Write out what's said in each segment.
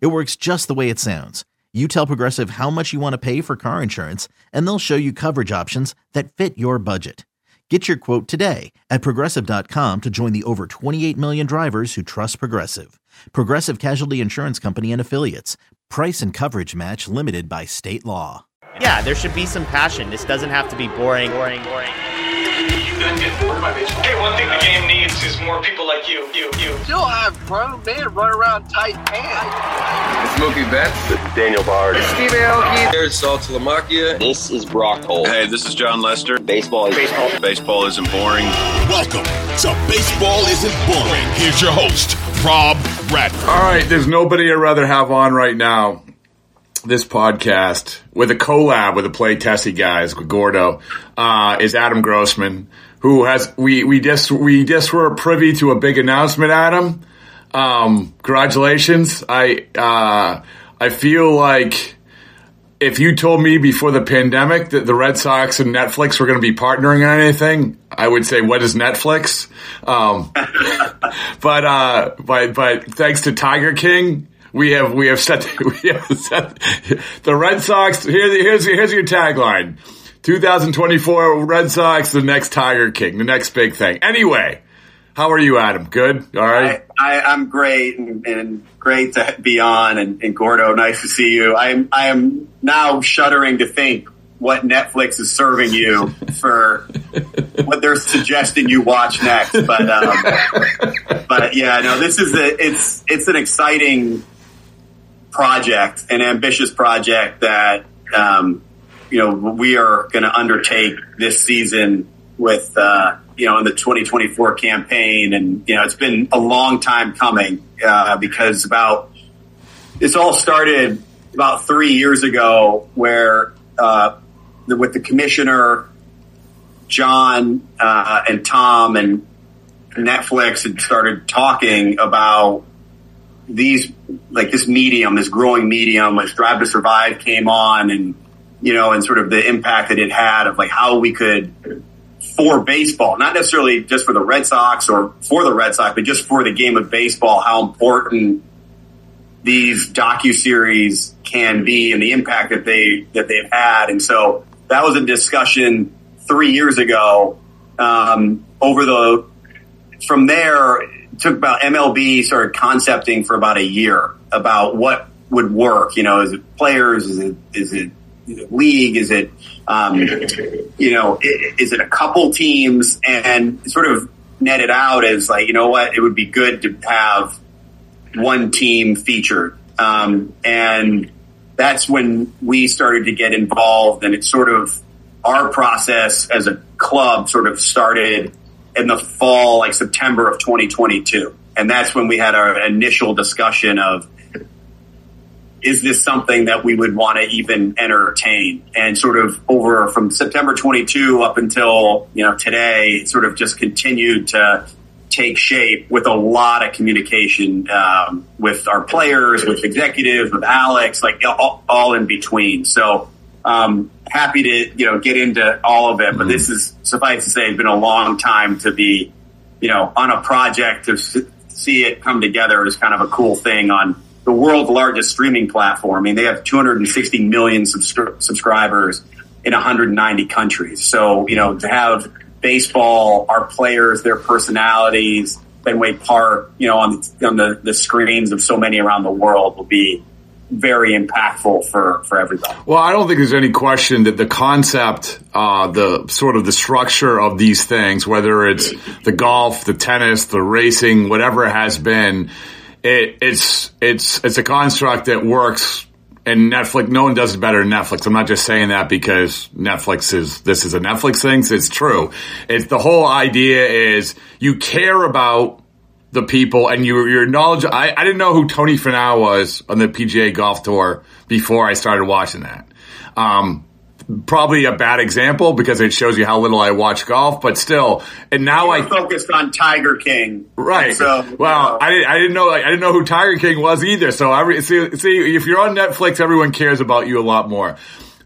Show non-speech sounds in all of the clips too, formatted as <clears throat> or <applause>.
It works just the way it sounds. You tell Progressive how much you want to pay for car insurance, and they'll show you coverage options that fit your budget. Get your quote today at progressive.com to join the over 28 million drivers who trust Progressive. Progressive Casualty Insurance Company and Affiliates. Price and coverage match limited by state law. Yeah, there should be some passion. This doesn't have to be boring, boring, boring. Hey, one thing the game needs is more people like you, you, you. Still have grown men run around tight pants. It's Mookie Betts. This is Daniel Bard. It's Steve Aoki. There's Saul Talamakia. This is Brock Holt. Hey, this is Jon Lester. Baseball is baseball. Baseball isn't boring. Welcome to Baseball Isn't Boring. Here's your host, Rob Bradford. All right, there's nobody I'd rather have on right now this podcast with a collab with the Play Tessie guys with Gordo uh, is Adam Grossman, who has we we just we just were privy to a big announcement. Adam, um, congratulations! I uh, I feel like if you told me before the pandemic that the Red Sox and Netflix were going to be partnering on anything, I would say, "What is Netflix?" Um, <laughs> but uh, but but thanks to Tiger King we have we have set <laughs> we have set the Red Sox. Here, here's here's your tagline: 2024 Red Sox, the next Tiger King, the next big thing. Anyway, how are you, Adam? Good. All right. I, am great and, and, great to be on. And, and Gordo, nice to see you. I am I am now shuddering to think what Netflix is serving you for what they're suggesting you watch next. But um, <laughs> but yeah, no, this is a it's it's an exciting project, an ambitious project that um, you know we are going to undertake this season with uh, you know in the 2024 campaign, and you know it's been a long time coming uh, because about this all started about three years ago, where uh, with the commissioner John uh, and Tom and Netflix had started talking about these like this medium, this growing medium, as Drive to Survive came on, and you know, and sort of the impact that it had of like how we could for baseball, not necessarily just for the Red Sox or for the Red Sox, but just for the game of baseball, how important these docu series can be and the impact that they that they've had. And so that was a discussion three years ago. Um, over the from there, took about MLB started concepting for about a year about what would work. You know, is it players? Is it is it, is it league? Is it um, you know is it a couple teams? And sort of netted out as like you know what it would be good to have one team featured. Um, and that's when we started to get involved, and it's sort of our process as a club sort of started in the fall, like September of 2022. And that's when we had our initial discussion of, is this something that we would want to even entertain? And sort of over from September 22 up until, you know, today, sort of just continued to take shape with a lot of communication um, with our players, with executives, with Alex, like all, all in between. So um, happy to you know get into all of it, but mm this is suffice to say, it's been a long time to be you know on a project to see it come together is kind of a cool thing on the world's largest streaming platform. I mean, they have 260 million subscri- subscribers in 190 countries. So you know to have baseball, our players, their personalities, Fenway Park, you know, on on the, the screens of so many around the world will be very impactful for for everybody. Well, I don't think there's any question that the concept, uh, the sort of the structure of these things, whether it's the golf, the tennis, the racing, whatever it has been, it, it's it's it's a construct that works. And Netflix, no one does it better than Netflix. I'm not just saying that because Netflix is this is a Netflix thing. It's true. It's the whole idea is you care about the people and you, your knowledge. I, I didn't know who Tony Finau was on the PGA Golf Tour before I started watching that. Um, probably a bad example because it shows you how little I watch golf, but still. And now I focused on Tiger King, right? So well, I didn't, I didn't know I didn't know who Tiger King was either. So every see, see if you're on Netflix, everyone cares about you a lot more.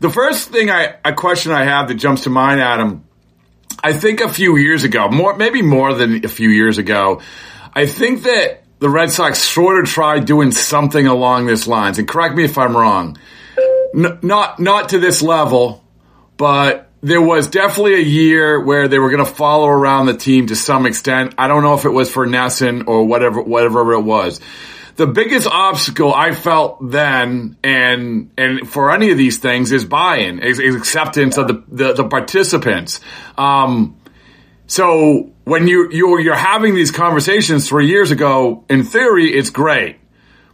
The first thing I a question I have that jumps to mind, Adam. I think a few years ago, more maybe more than a few years ago, I think that the Red Sox sort of tried doing something along this lines, and correct me if I'm wrong. N- not not to this level, but there was definitely a year where they were going to follow around the team to some extent. I don't know if it was for NESN or whatever whatever it was. The biggest obstacle I felt then, and and for any of these things, is buy-in, is, is acceptance of the the, the participants. Um, so when you you you're having these conversations three years ago, in theory, it's great,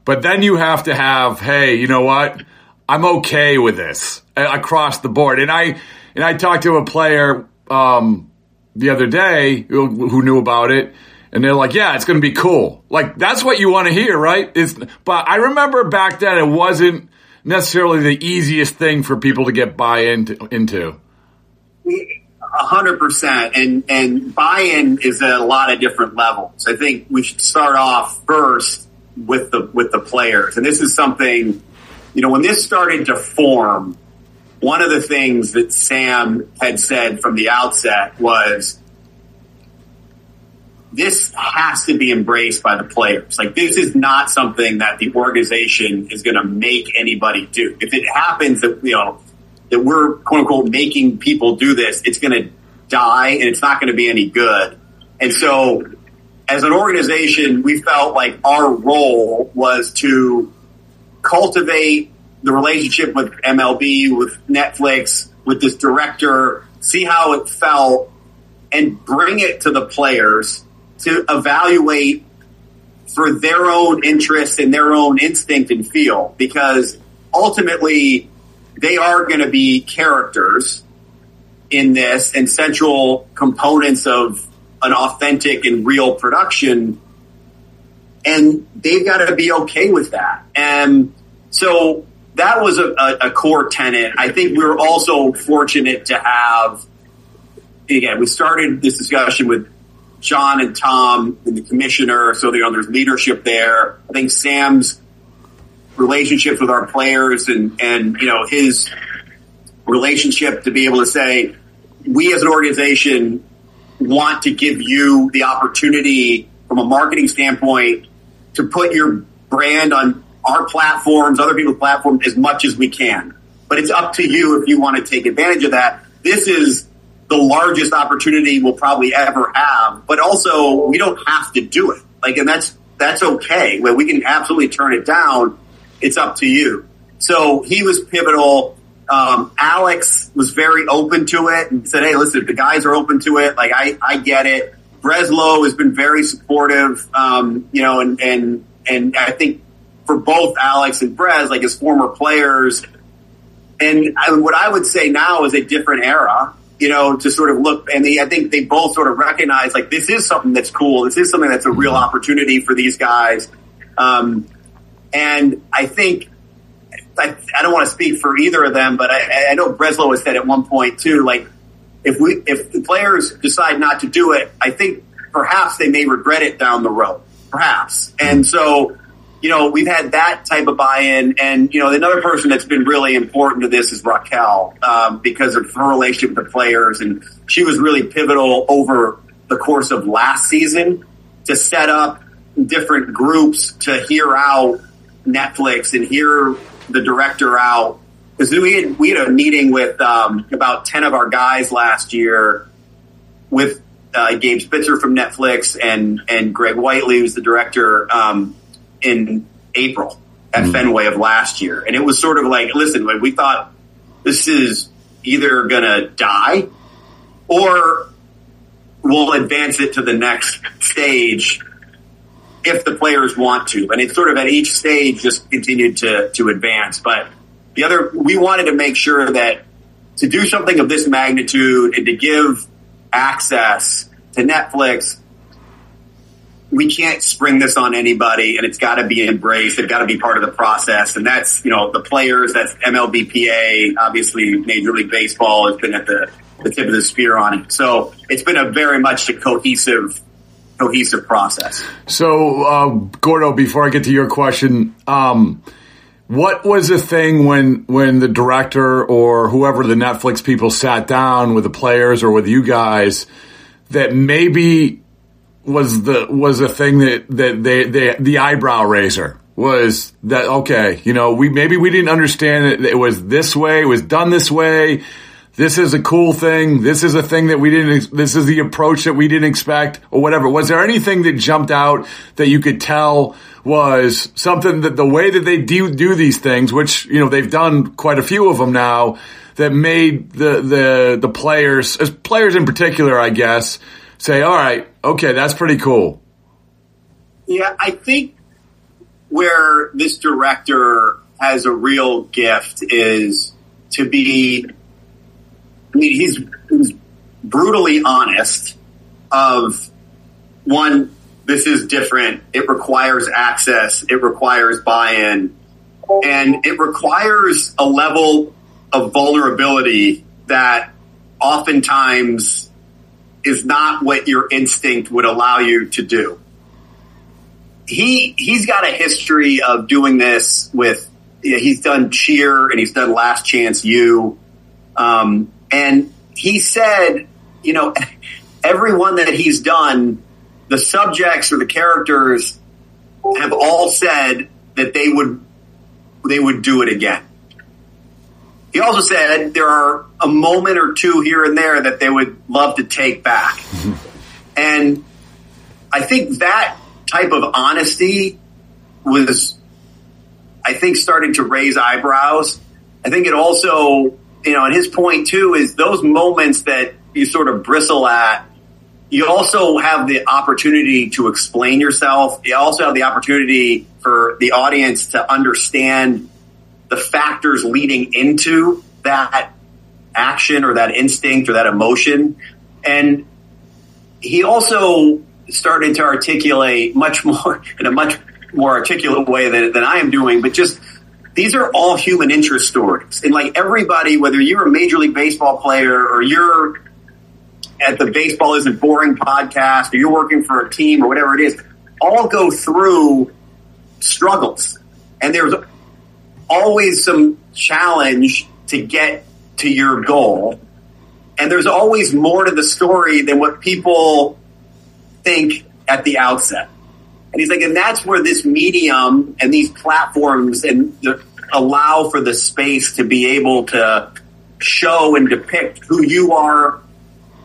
but then you have to have, hey, you know what? I'm okay with this across the board. And I and I talked to a player um, the other day who, who knew about it, and they're like, "Yeah, it's going to be cool." Like that's what you want to hear, right? It's, but I remember back then it wasn't necessarily the easiest thing for people to get buy into. into. Hundred percent, and and buy-in is at a lot of different levels. I think we should start off first with the with the players, and this is something, you know, when this started to form, one of the things that Sam had said from the outset was, this has to be embraced by the players. Like this is not something that the organization is going to make anybody do. If it happens that you know that we're quote unquote making people do this, it's going to die and it's not going to be any good. And so as an organization, we felt like our role was to cultivate the relationship with MLB, with Netflix, with this director, see how it felt and bring it to the players to evaluate for their own interest and their own instinct and feel because ultimately they are going to be characters in this and central components of an authentic and real production. And they've got to be okay with that. And so that was a, a, a core tenet. I think we were also fortunate to have, again, we started this discussion with John and Tom and the commissioner. So there's leadership there. I think Sam's relationships with our players and, and, you know, his relationship to be able to say, we as an organization want to give you the opportunity from a marketing standpoint to put your brand on our platforms, other people's platforms as much as we can. But it's up to you if you want to take advantage of that. This is the largest opportunity we'll probably ever have, but also we don't have to do it. Like, and that's, that's okay. We can absolutely turn it down. It's up to you. So he was pivotal. Um, Alex was very open to it and said, Hey, listen, if the guys are open to it. Like, I, I get it. Breslow has been very supportive, um, you know, and, and, and I think for both Alex and Brez, like as former players, and I, what I would say now is a different era, you know, to sort of look, and they, I think they both sort of recognize like this is something that's cool. This is something that's a real opportunity for these guys. Um, and I think, I, I don't want to speak for either of them, but I, I know Breslow has said at one point too, like if we, if the players decide not to do it, I think perhaps they may regret it down the road, perhaps. And so, you know, we've had that type of buy-in, and you know, another person that's been really important to this is Raquel um, because of her relationship with the players, and she was really pivotal over the course of last season to set up different groups to hear out Netflix and hear the director out. Because we had we had a meeting with um, about ten of our guys last year with uh, Gabe Spitzer from Netflix and and Greg Whiteley, who's the director. Um, in April at mm. Fenway of last year. And it was sort of like, listen, like we thought this is either going to die or we'll advance it to the next stage if the players want to. And it's sort of at each stage just continued to, to advance. But the other, we wanted to make sure that to do something of this magnitude and to give access to Netflix, we can't spring this on anybody and it's got to be embraced. It's got to be part of the process. And that's, you know, the players, that's MLBPA, obviously Major League Baseball has been at the, the tip of the spear on it. So it's been a very much a cohesive cohesive process. So, uh, Gordo, before I get to your question, um, what was the thing when when the director or whoever the Netflix people sat down with the players or with you guys that maybe was the was the thing that that they, they the eyebrow raiser was that okay you know we maybe we didn't understand it it was this way it was done this way this is a cool thing. This is a thing that we didn't, this is the approach that we didn't expect or whatever. Was there anything that jumped out that you could tell was something that the way that they do, do these things, which, you know, they've done quite a few of them now that made the, the, the players, as players in particular, I guess, say, all right, okay, that's pretty cool. Yeah, I think where this director has a real gift is to be I mean, he's, he's brutally honest of one, this is different. It requires access. It requires buy-in and it requires a level of vulnerability that oftentimes is not what your instinct would allow you to do. He, he's got a history of doing this with, you know, he's done cheer and he's done Last Chance U. Um, and he said, you know, <laughs> everyone that he's done, the subjects or the characters have all said that they would they would do it again. He also said there are a moment or two here and there that they would love to take back. <laughs> and I think that type of honesty was I think starting to raise eyebrows. I think it also you know, and his point too is those moments that you sort of bristle at, you also have the opportunity to explain yourself. You also have the opportunity for the audience to understand the factors leading into that action or that instinct or that emotion. And he also started to articulate much more <laughs> in a much more articulate way than, than I am doing, but just these are all human interest stories. And like everybody, whether you're a major league baseball player or you're at the baseball isn't boring podcast or you're working for a team or whatever it is, all go through struggles. And there's always some challenge to get to your goal. And there's always more to the story than what people think at the outset. And he's like, and that's where this medium and these platforms and the, allow for the space to be able to show and depict who you are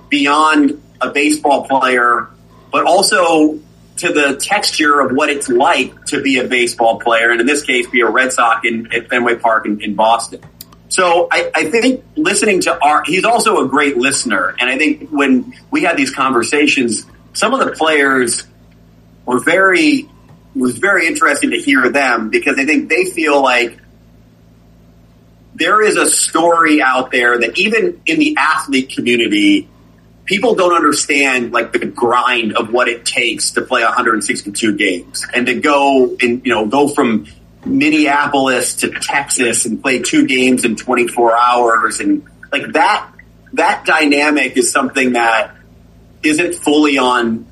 beyond a baseball player, but also to the texture of what it's like to be a baseball player, and in this case, be a Red Sox in, at Fenway Park in, in Boston. So I, I, think listening to our, he's also a great listener, and I think when we had these conversations, some of the players were very was very interesting to hear them because I think they feel like there is a story out there that even in the athlete community, people don't understand like the grind of what it takes to play 162 games and to go and, you know, go from Minneapolis to Texas and play two games in 24 hours. And like that, that dynamic is something that isn't fully on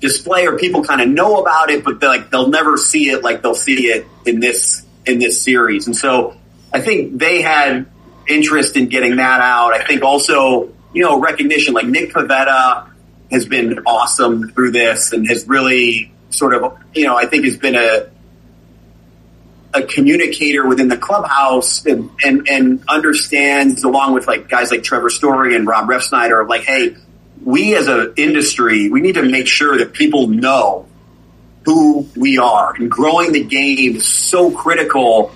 display or people kind of know about it, but like they'll never see it like they'll see it in this, in this series. And so I think they had interest in getting that out. I think also, you know, recognition like Nick Pivetta has been awesome through this and has really sort of, you know, I think has been a, a communicator within the clubhouse and, and, and understands along with like guys like Trevor Story and Rob Refsnyder of like, Hey, we as an industry, we need to make sure that people know who we are. And growing the game is so critical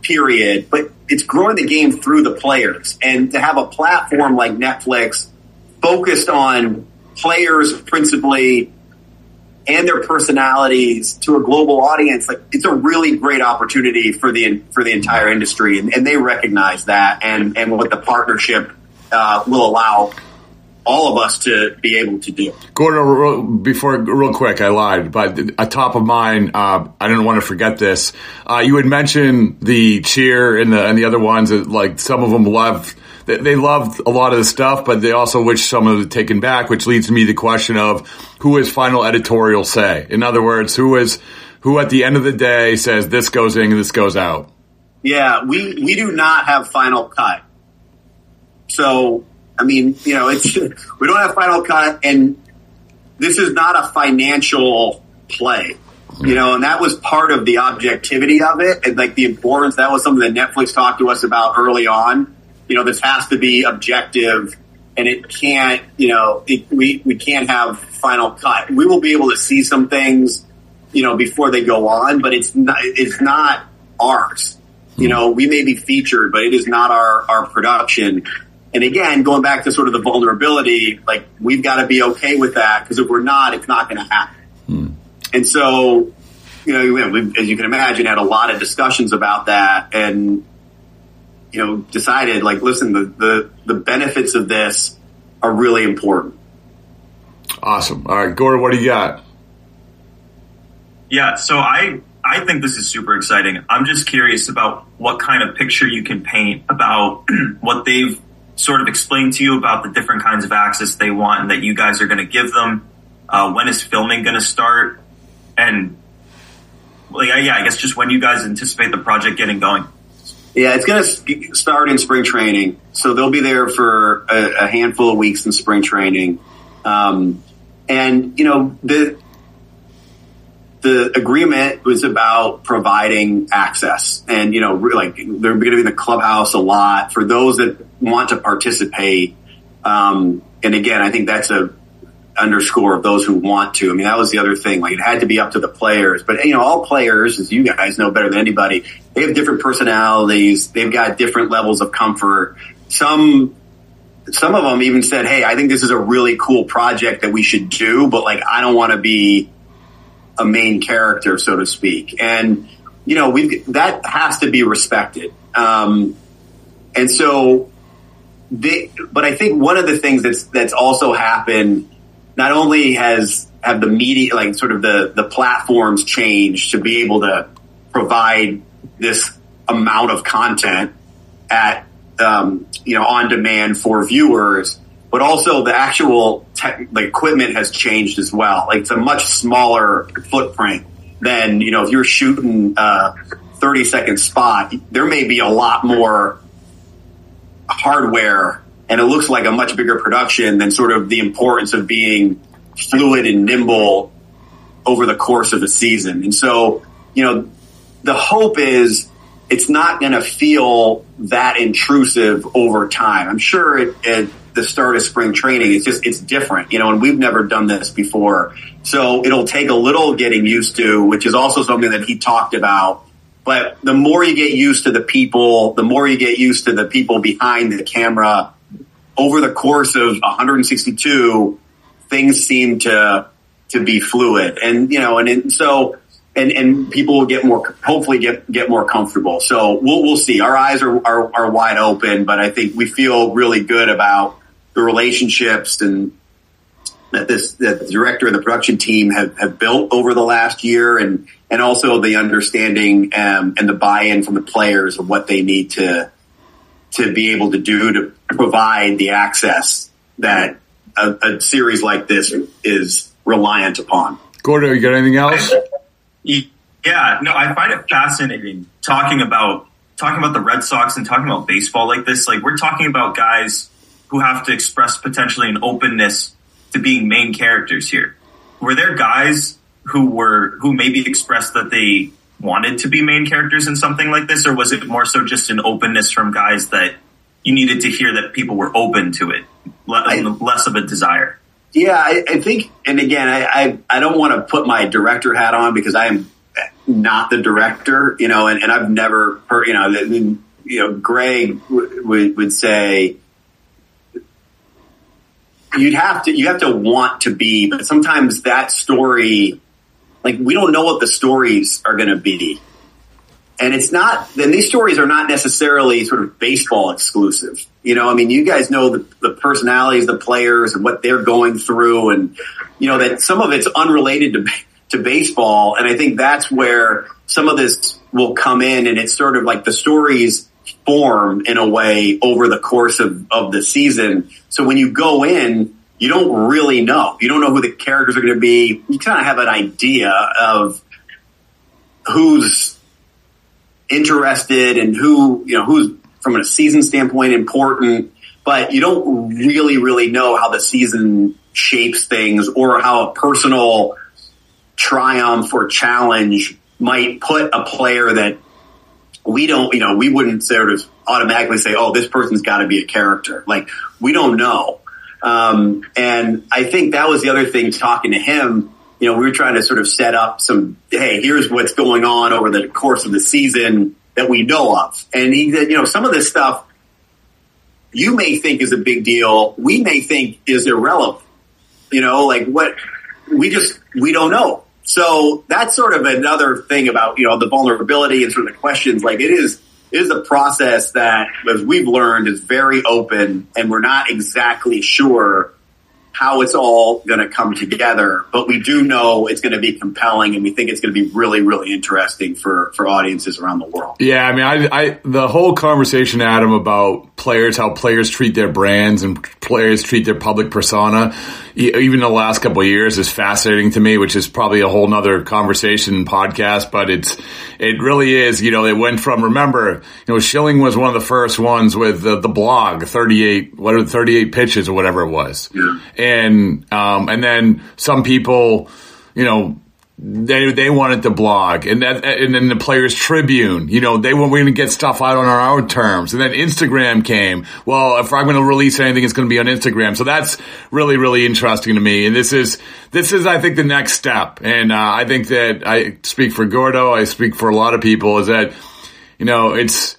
period. But it's growing the game through the players. And to have a platform like netflix focused on players principally and their personalities to a global audience like it's a really great opportunity for the for the entire industry. And, and they recognize that and and what the partnership uh, will allow all of us to be able to do. Gordo, before real quick, I lied, but a top of mind, uh, I didn't want to forget this. Uh, you had mentioned the cheer and the and the other ones. That, like some of them loved, they, they loved a lot of the stuff, but they also wish some of it taken back, which leads me to the question of who is final editorial say. In other words, who is who at the end of the day says this goes in, and this goes out. Yeah, we we do not have final cut. So I mean, you know, it's <laughs> we don't have final cut, and this is not a financial play, you know, and that was part of the objectivity of it, and like the importance. That was something that Netflix talked to us about early on. You know, this has to be objective, and it can't, you know, it, we we can't have final cut. We will be able to see some things, you know, before they go on, but it's not it's not ours. You hmm. know, we may be featured, but it is not our our production. And again, going back to sort of the vulnerability, like we've got to be okay with that because if we're not, it's not going to happen. Hmm. And so, you know, we, as you can imagine, had a lot of discussions about that and, you know, decided like, listen, the, the, the benefits of this are really important. Awesome. All right, Gordo, what do you got? Yeah, so I I think this is super exciting. I'm just curious about what kind of picture you can paint about <clears throat> what they've sort of explain to you about the different kinds of access they want and that you guys are going to give them? Uh, when is filming going to start? And like, yeah, I guess just when you guys anticipate the project getting going. Yeah, it's going to start in spring training. So they'll be there for a, a handful of weeks in spring training. Um, and, you know, the, the agreement was about providing access and, you know, like they're going to be in the clubhouse a lot for those that want to participate. Um, and again, I think that's a underscore of those who want to. I mean, that was the other thing. Like it had to be up to the players, but you know, all players, as you guys know better than anybody, they have different personalities. They've got different levels of comfort. Some, some of them even said, Hey, I think this is a really cool project that we should do, but like, I don't want to be a main character, so to speak. And, you know, we that has to be respected. Um, and so they, but I think one of the things that's, that's also happened, not only has, have the media, like sort of the, the platforms changed to be able to provide this amount of content at, um, you know, on demand for viewers, but also the actual tech, the equipment has changed as well. Like it's a much smaller footprint than, you know, if you're shooting a 30 second spot, there may be a lot more hardware and it looks like a much bigger production than sort of the importance of being fluid and nimble over the course of a season. And so, you know, the hope is it's not going to feel that intrusive over time. I'm sure it, it the start of spring training. It's just, it's different, you know, and we've never done this before. So it'll take a little getting used to, which is also something that he talked about. But the more you get used to the people, the more you get used to the people behind the camera over the course of 162, things seem to, to be fluid and, you know, and, and so, and, and people will get more, hopefully get, get more comfortable. So we'll, we'll see. Our eyes are, are, are wide open, but I think we feel really good about the relationships and that this that the director and the production team have, have built over the last year and and also the understanding um, and the buy-in from the players of what they need to to be able to do to provide the access that a, a series like this is reliant upon. Gordo, you got anything else? Yeah, no, I find it fascinating talking about talking about the Red Sox and talking about baseball like this. Like we're talking about guys who have to express potentially an openness to being main characters here. Were there guys who were who maybe expressed that they wanted to be main characters in something like this, or was it more so just an openness from guys that you needed to hear that people were open to it, less of a desire? Yeah, I, I think, and again, I, I, I don't want to put my director hat on because I am not the director, you know, and, and I've never heard, you know, you know, Greg w- would, would say, you'd have to, you have to want to be, but sometimes that story, like we don't know what the stories are going to be. And it's not, then these stories are not necessarily sort of baseball exclusive. You know, I mean, you guys know the, the personalities, the players and what they're going through and, you know, that some of it's unrelated to, to baseball. And I think that's where some of this will come in and it's sort of like the stories form in a way over the course of, of the season. So when you go in, you don't really know. You don't know who the characters are going to be. You kind of have an idea of who's interested and who, you know, who's from a season standpoint important, but you don't really, really know how the season shapes things or how a personal triumph or challenge might put a player that we don't, you know, we wouldn't sort of automatically say, oh, this person's got to be a character. Like, we don't know. Um, and I think that was the other thing talking to him. You know, we were trying to sort of set up some, hey, here's what's going on over the course of the season that we know of. And he said, you know, some of this stuff you may think is a big deal. We may think is irrelevant. You know, like what we just, we don't know. So that's sort of another thing about, you know, the vulnerability and sort of the questions. Like it is, it is a process that, as we've learned, is very open and we're not exactly sure how it's all going to come together, but we do know it's going to be compelling and we think it's going to be really, really interesting for, for audiences around the world. Yeah. I mean, I, I, the whole conversation, Adam, about players, how players treat their brands and players treat their public persona, even the last couple of years is fascinating to me, which is probably a whole nother conversation podcast, but it's, it really is, you know, it went from, remember, you know, Schilling was one of the first ones with the, the blog, 38, what are 38 pitches or whatever it was. Yeah. And, um, and then some people, you know, they they wanted to blog, and that and then the Players Tribune, you know, they were going to get stuff out on our own terms, and then Instagram came. Well, if I'm going to release anything, it's going to be on Instagram. So that's really really interesting to me, and this is this is I think the next step, and uh, I think that I speak for Gordo, I speak for a lot of people, is that you know it's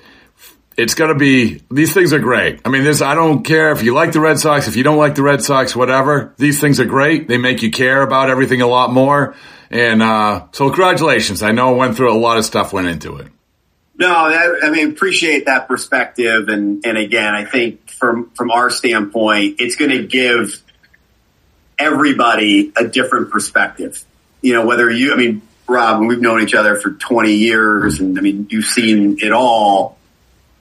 it's going to be these things are great. I mean, this I don't care if you like the Red Sox, if you don't like the Red Sox, whatever. These things are great. They make you care about everything a lot more. And uh, so, congratulations. I know I went through a lot of stuff went into it. No, I, I mean appreciate that perspective, and and again, I think from from our standpoint, it's going to give everybody a different perspective. You know, whether you, I mean, Rob, we've known each other for 20 years and I mean, you've seen it all.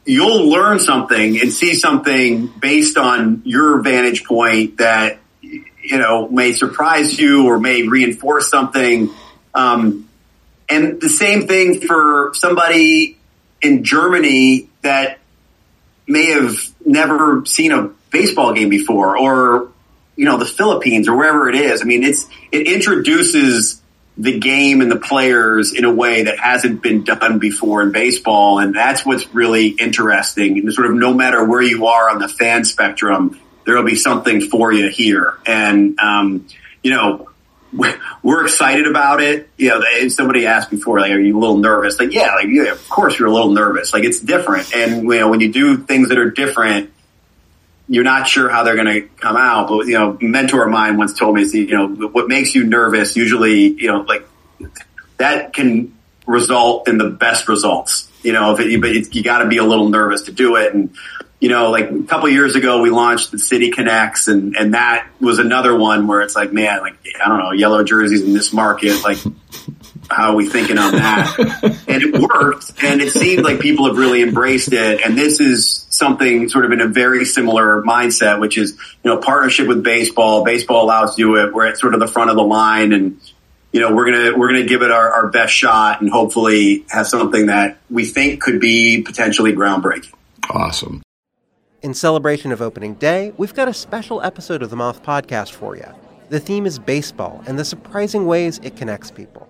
You'll learn something and see something based on your vantage point that, you know, may surprise you or may reinforce something. Um, and the same thing for somebody in Germany that may have never seen a baseball game before or, you know, the Philippines or wherever it is. I mean, it's, it introduces the game and the players in a way that hasn't been done before in baseball. And that's what's really interesting. And sort of no matter where you are on the fan spectrum, there'll be something for you here. And, um, you know, <laughs> we're excited about it. You know, somebody asked before, like, are you a little nervous? Like, yeah, like, yeah, of course you're a little nervous. Like, it's different. And, you know, when you do things that are different, you're not sure how they're going to come out. But, you know, mentor of mine once told me, see, you know, what makes you nervous usually, you know, like that can result in the best results. You know, if it, but it, you got to be a little nervous to do it. And, you know, like a couple years ago, we launched the City Connects, and and that was another one where it's like, man, like I don't know, yellow jerseys in this market, like how are we thinking on that? <laughs> and it worked, and it seemed like people have really embraced it. And this is something sort of in a very similar mindset, which is you know partnership with baseball. Baseball allows to do it. We're at sort of the front of the line, and you know we're gonna we're gonna give it our, our best shot, and hopefully have something that we think could be potentially groundbreaking. Awesome. In celebration of opening day, we've got a special episode of the Moth podcast for you. The theme is baseball and the surprising ways it connects people.